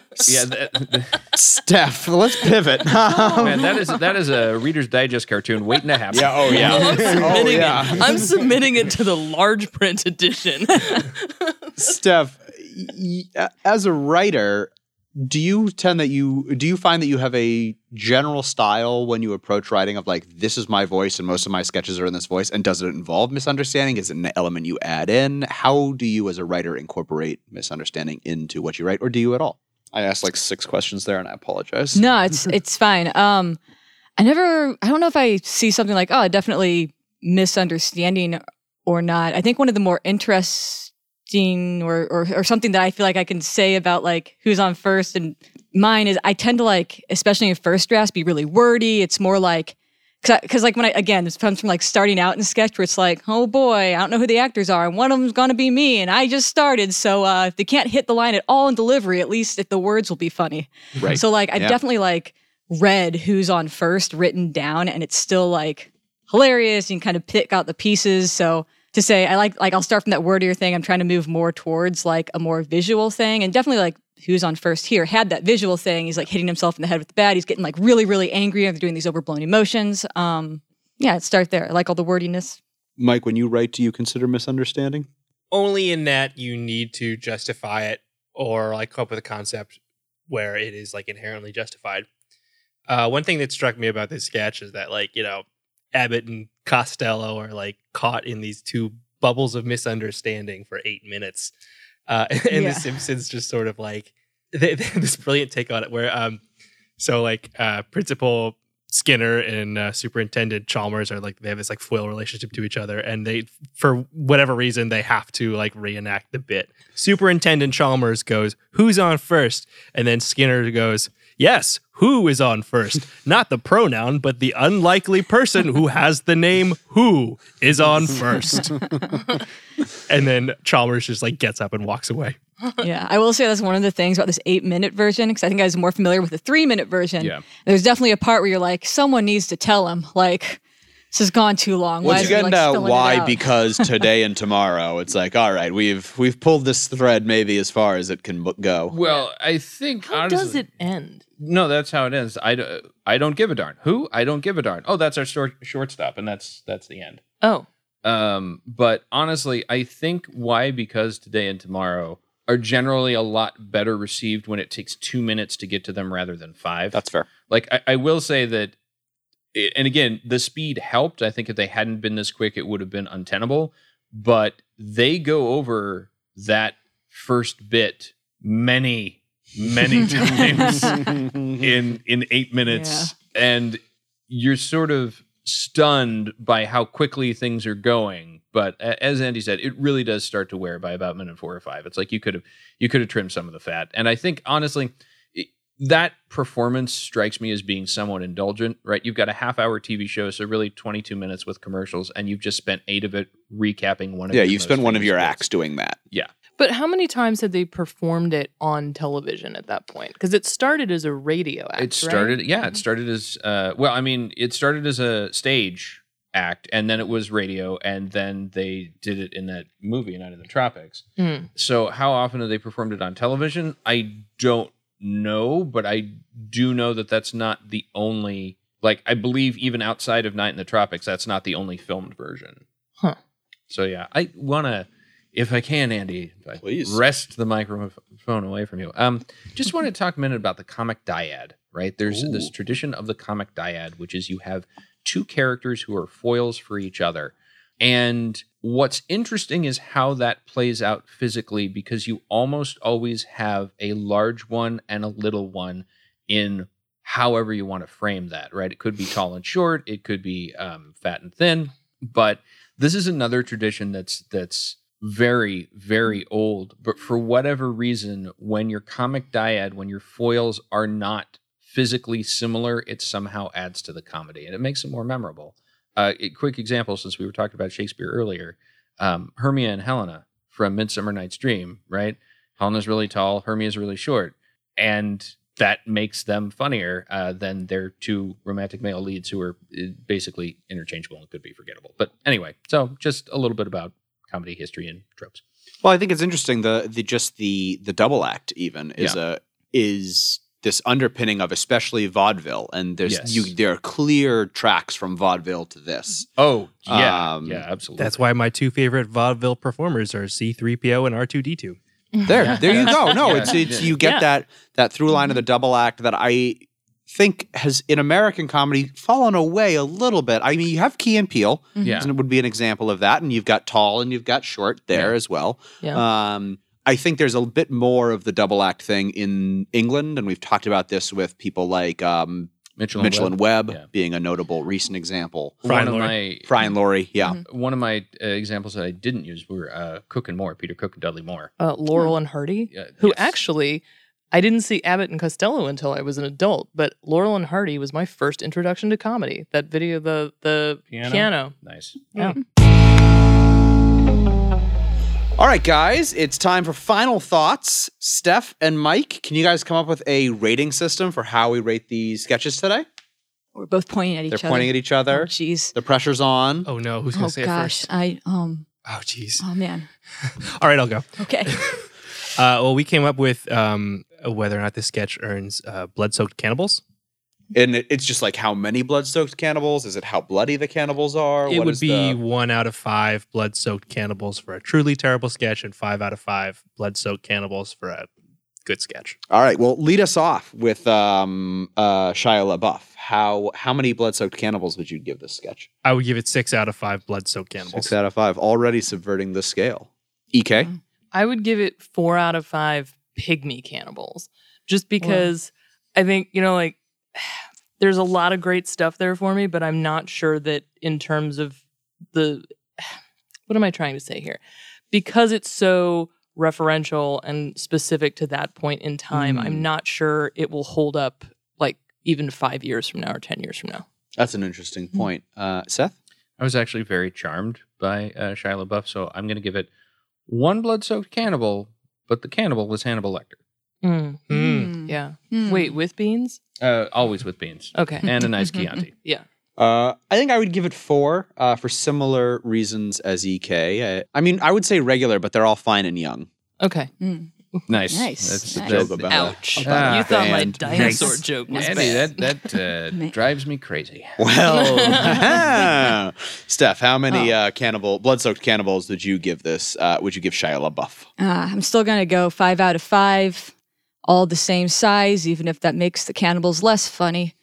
Yeah, that, steph let's pivot man, that is that is a Reader's Digest cartoon waiting to happen. yeah oh yeah I'm submitting yeah. it. I'm submitting it to the large print edition. Steph, y- y- as a writer, do you tend that you do you find that you have a general style when you approach writing of like this is my voice and most of my sketches are in this voice and does it involve misunderstanding is it an element you add in how do you as a writer incorporate misunderstanding into what you write or do you at all i asked like six questions there and i apologize No, it's it's fine. Um, I never. I don't know if I see something like oh, definitely misunderstanding or not. I think one of the more or, or or something that I feel like I can say about like who's on first and mine is I tend to like, especially in first drafts, be really wordy. It's more like. Because, like, when I, again, this comes from like starting out in sketch where it's like, oh boy, I don't know who the actors are, and one of them's gonna be me, and I just started. So, uh, if they can't hit the line at all in delivery, at least if the words will be funny. right So like I've Yeah. definitely like read who's on first written down and it's still like hilarious. You can kind of pick out the pieces. So to say I like like I'll start from that wordier thing. I'm trying to move more towards like a more visual thing. And definitely like who's on first here had that visual thing. He's like hitting himself in the head with the bat. He's getting like really, really angry and they're doing these overblown emotions. Um yeah, start there. I like all the wordiness. mike when you write do you consider misunderstanding Only in that you need to justify it or like come up with a concept where it is like inherently justified. Uh, one thing that struck me about this sketch is that like you know Abbott and Costello are like caught in these two bubbles of misunderstanding for eight minutes, uh, and Yeah. The Simpsons just sort of like they, they have this brilliant take on it where um so like uh Principal Skinner and uh, Superintendent Chalmers are like they have this like foil relationship to each other, and they for whatever reason they have to like reenact the bit. Superintendent Chalmers goes, "Who's on first? And then Skinner goes, "Yes, who is on first? Not the pronoun, but the unlikely person who has the name who is on first. and then Chalmers just like gets up and walks away. yeah, I will say that's one of the things about this eight minute version because I think I was more familiar with the three minute version. Yeah. There's definitely a part where you're like, someone needs to tell him, like, this has gone too long. Why Once is you he, get like, into why, because today and tomorrow, it's like, all right, we've we've pulled this thread maybe as far as it can b- go. Well, I think How honestly, does it end? No, that's how it ends. I, d- I don't I don't give a darn. Who? I don't give a darn. Oh, that's our short shortstop, and that's that's the end. Oh, Um, but honestly, I think why because today and tomorrow are generally a lot better received when it takes two minutes to get to them rather than five. That's fair. like I, I will say that it- and again, the speed helped. I think if they hadn't been this quick, it would have been untenable. But they go over that first bit many, many times in in eight minutes, and you're sort of stunned by how quickly things are going. But as Andy said, it really does start to wear by about minute four or five. It's like you could have you could have trimmed some of the fat, and I think honestly. It- that performance strikes me as being somewhat indulgent, right? You've got a half hour TV show, so really 22 minutes with commercials, and you've just spent eight of it recapping one of the Yeah, your you've spent one of your bits. acts doing that. Yeah. But how many times had they performed it on television at that point? Because it started as a radio act. It right? started, yeah, it started as uh, well. I mean, it started as a stage act, and then it was radio, and then they did it in that movie, Night in the Tropics. Mm. So, how often have they performed it on television? I don't know, but I do know that that's not the only. Like, I believe even outside of Night in the Tropics, that's not the only filmed version. Huh. So, yeah, I want to, if I can, Andy, if I Please. rest the microphone away from you. Um, just want to talk a minute about the comic dyad, right? There's this tradition of the comic dyad, which is you have two characters who are foils for each other. And what's interesting is how that plays out physically because you almost always have a large one and a little one in however you want to frame that, right? It could be tall and short, it could be um, fat and thin, but this is another tradition that's that's very very old but for whatever reason when your comic dyad when your foils are not physically similar it somehow adds to the comedy and it makes it more memorable uh, a quick example since we were talking about shakespeare earlier um, hermia and helena from midsummer night's dream right? Helena's really tall hermia's really short and that makes them funnier uh, than their two romantic male leads who are uh, basically interchangeable and could be forgettable. But anyway so just a little bit about comedy history and tropes. Well, I think it's interesting the the just the the double act even is a is this underpinning of especially vaudeville and there's Yes. you there are clear tracks from vaudeville to this. Oh yeah, Um, yeah, absolutely. That's why my two favorite vaudeville performers are C3PO and R2D2. There, there you go. No, Yeah. it's it's Yeah. you get Yeah. that that through line of the double act that I think has in American comedy fallen away a little bit. I mean, you have Key and Peele, yeah, and it would be an example of that, and you've got tall and you've got short there Yeah. as well. Yeah. Um, I think there's a bit more of the double act thing in England, and we've talked about this with people like um, Mitchell, Mitchell and Webb Yeah. being a notable recent example. Fry One and of Laurie. my Fry and Laurie, yeah. one of my uh, examples that I didn't use were uh, Cook and Moore, Peter Cook and Dudley Moore. uh, Laurel and Hardy, Yeah, who yes. actually I didn't see Abbott and Costello until I was an adult, but Laurel and Hardy was my first introduction to comedy. That video, the the Piano? piano. Nice. Yeah. All right, guys, it's time for final thoughts. Steph and Mike, can you guys come up with a rating system for how we rate these sketches today? We're both pointing at each other. They're pointing at each other. Oh, jeez. the pressure's on. Oh no, who's gonna Oh say it gosh. first? I um. Oh jeez. Oh man. All right, I'll go. Okay. Uh, well, we came up with um, whether or not this sketch earns uh, blood-soaked cannibals. And it, it's just like how many blood-soaked cannibals? Is it how bloody the cannibals are? it What would is be the- one out of five blood-soaked cannibals for a truly terrible sketch, and five out of five blood-soaked cannibals for a good sketch. All right. Well, lead us off with um, uh, Shia LaBeouf. How how many blood-soaked cannibals would you give this sketch? I would give it six out of five blood-soaked cannibals. Six out of five. Already subverting the scale. EK. I would give it four out of five pygmy cannibals, just because I think you know, like, there's a lot of great stuff there for me, but I'm not sure that in terms of the what am I trying to say here? Because it's so referential and specific to that point in time, Mm. I'm not sure it will hold up like even five years from now or ten years from now. That's an interesting point. Uh, Seth. I was actually very charmed by uh, Shia LaBeouf, so I'm going to give it one blood-soaked cannibal, but the cannibal was Hannibal Lecter. Mm, Hmm. yeah. Hmm. Wait, with beans? Uh, always with beans Okay. and a nice Chianti. yeah. Uh, I think I would give it four uh, for similar reasons as EK. Uh, I mean, I would say regular, but they're all fine and young. Okay. Nice, Nice. That's, Nice. that- Joke about Ouch. a- about you thought my dinosaur Nice. joke was Andy, bad. that that uh, drives me crazy. Well, Steph, how many Oh. uh, cannibal, blood-soaked cannibals did you give this? Uh, would you give Shia LaBeouf? Uh, I'm still gonna go five out of five, all the same size, even if that makes the cannibals less funny.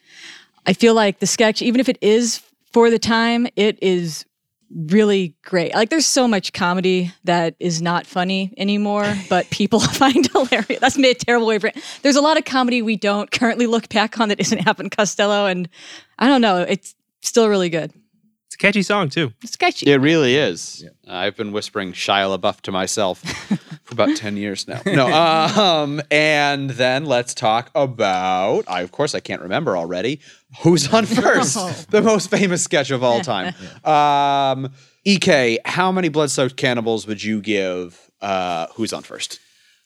I feel like the sketch, even if it is for the time, it is really great. Like there's so much comedy that is not funny anymore, but people find hilarious. That's made a terrible way for it. There's a lot of comedy we don't currently look back on that isn't Abbott Costello, and I don't know. It's still really good. It's a catchy song too. It's catchy. It really is. I've been whispering Shia LaBeouf to myself for about 10 years now. No, um, and then let's talk about, I, of course, I can't remember already. Who's on first? the most famous sketch of all time. Um, EK, how many blood soaked cannibals would you give uh, Who's on first?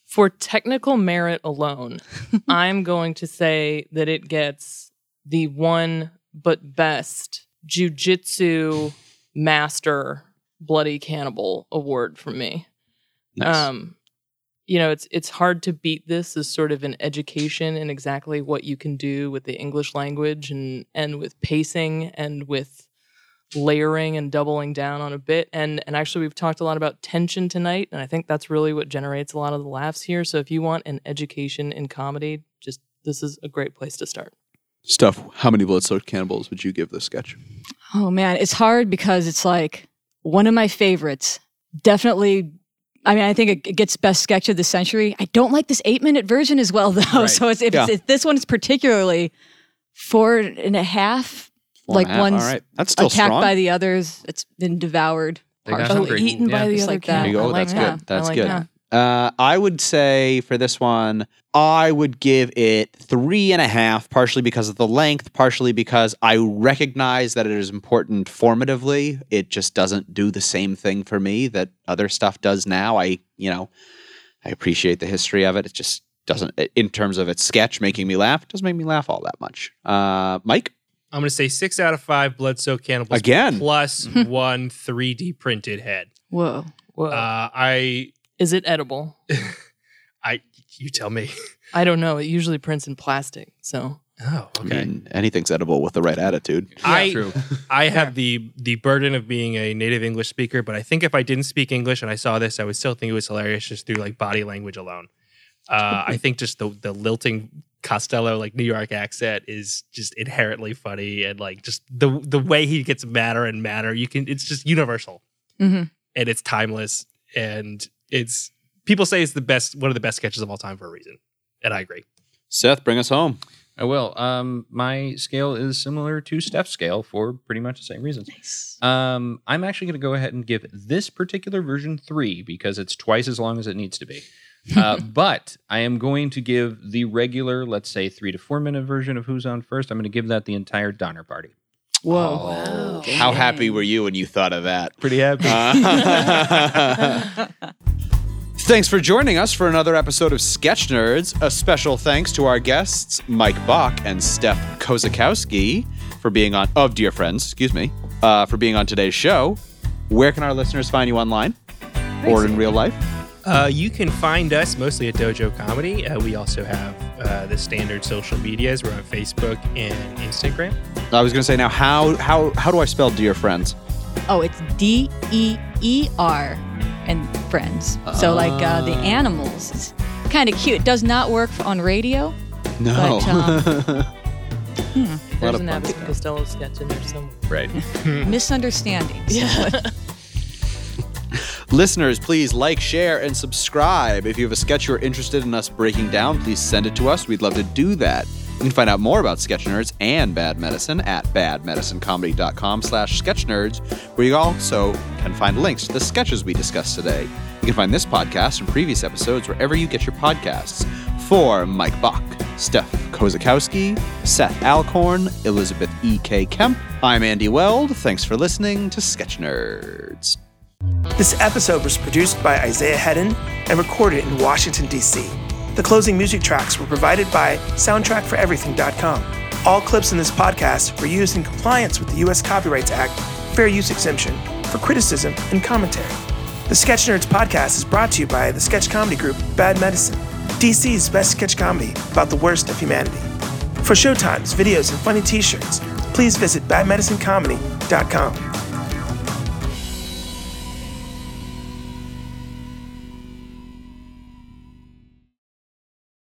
For technical merit alone, I'm going to say that it gets the one but best jujitsu master bloody cannibal award from me. Nice. Um, you know, it's it's hard to beat this as sort of an education in exactly what you can do with the English language and and with pacing and with layering and doubling down on a bit. And and actually we've talked a lot about tension tonight, and I think that's really what generates a lot of the laughs here. So if you want an education in comedy, just this is a great place to start. Steph, how many blood soaked cannibals would you give this sketch? Oh man, it's hard because it's like one of my favorites. Definitely. I mean, I think it- it gets best sketch of the century. I don't like this eight minute version as well, though. Right. So it's, if Yeah. it's, if this one is particularly four and a half. Four like and a half, one's all right. That's still attacked strong. by the others. It's been devoured. Partially. hungry. Eaten by the Just other like that. There you go. I like That's that. good. That's like good. that. Uh, I would say for this one, I would give it three and a half, partially because of the length, partially because I recognize that it is important formatively. It just doesn't do the same thing for me that other stuff does now. I, you know, I appreciate the history of it. It just doesn't, in terms of its sketch making me laugh, doesn't make me laugh all that much. Uh, Mike? I'm going to say six out of five blood soaked cannibals Again. plus one 3D printed head. Whoa. Whoa. Uh, I, is it edible? I, you tell me. I don't know. It usually prints in plastic. So Oh, I mean, anything's edible with the right attitude. I True. I have the the burden of being a native English speaker, but I think if I didn't speak English and I saw this, I would still think it was hilarious just through like body language alone. Uh, I think just the the lilting Costello like New York accent is just inherently funny, and like just the the way he gets madder and madder, you can it's just universal Mhm. and it's timeless, and it's people say it's the best one of the best sketches of all time for a reason, and I agree. Seth, bring us home. I will. Um, my scale is similar to Steph's scale for pretty much the same reasons. Um, I'm actually going to go ahead and give this particular version three because it's twice as long as it needs to be. Uh, but I am going to give the regular, let's say, three to four minute version of Who's On First. I'm going to give that the entire Donner Party. Whoa. How happy were you when you thought of that? Pretty happy. Uh, Thanks for joining us for another episode of Sketch Nerds. A special thanks to our guests, Mike Bach and Steph Kozakowski, for being on, of Dear Friends, excuse me, uh, for being on today's show. Where can our listeners find you online or in real life? Uh, you can find us mostly at Dojo Comedy. Uh, we also have uh, the standard social medias. We're on Facebook and Instagram. I was going to say now, how how how do I spell Dear Friends? Oh, it's D E E R and friends. So like uh, the Ah. animals. It's kind of cute. It does not work on radio. No. But, um, there's of an fun Abbott stuff. Costello sketch in there somewhere. right. Misunderstandings. Listeners, please like, share, and subscribe. If you have a sketch you're interested in us breaking down, please send it to us. We'd love to do that. You can find out more about Sketch Nerds and Bad Medicine at badmedicinecomedy.com slash sketchnerds, where you also can find links to the sketches we discussed today. You can find this podcast and previous episodes wherever you get your podcasts. For Mike Bach, Steph Kozakowski, Seth Alcorn, Elizabeth E.K. Kemp, I'm Andy Weld. Thanks for listening to Sketch Nerds. This episode was produced by Isaiah Hedden and recorded in Washington, D.C. The closing music tracks were provided by SoundtrackForEverything.com. All clips in this podcast were used in compliance with the U.S. Copyrights Act Fair Use Exemption for criticism and commentary. The Sketch Nerds podcast is brought to you by the sketch comedy group Bad Medicine, DC's best sketch comedy about the worst of humanity. For showtimes, videos, and funny t shirts, please visit badmedicinecomedy.com.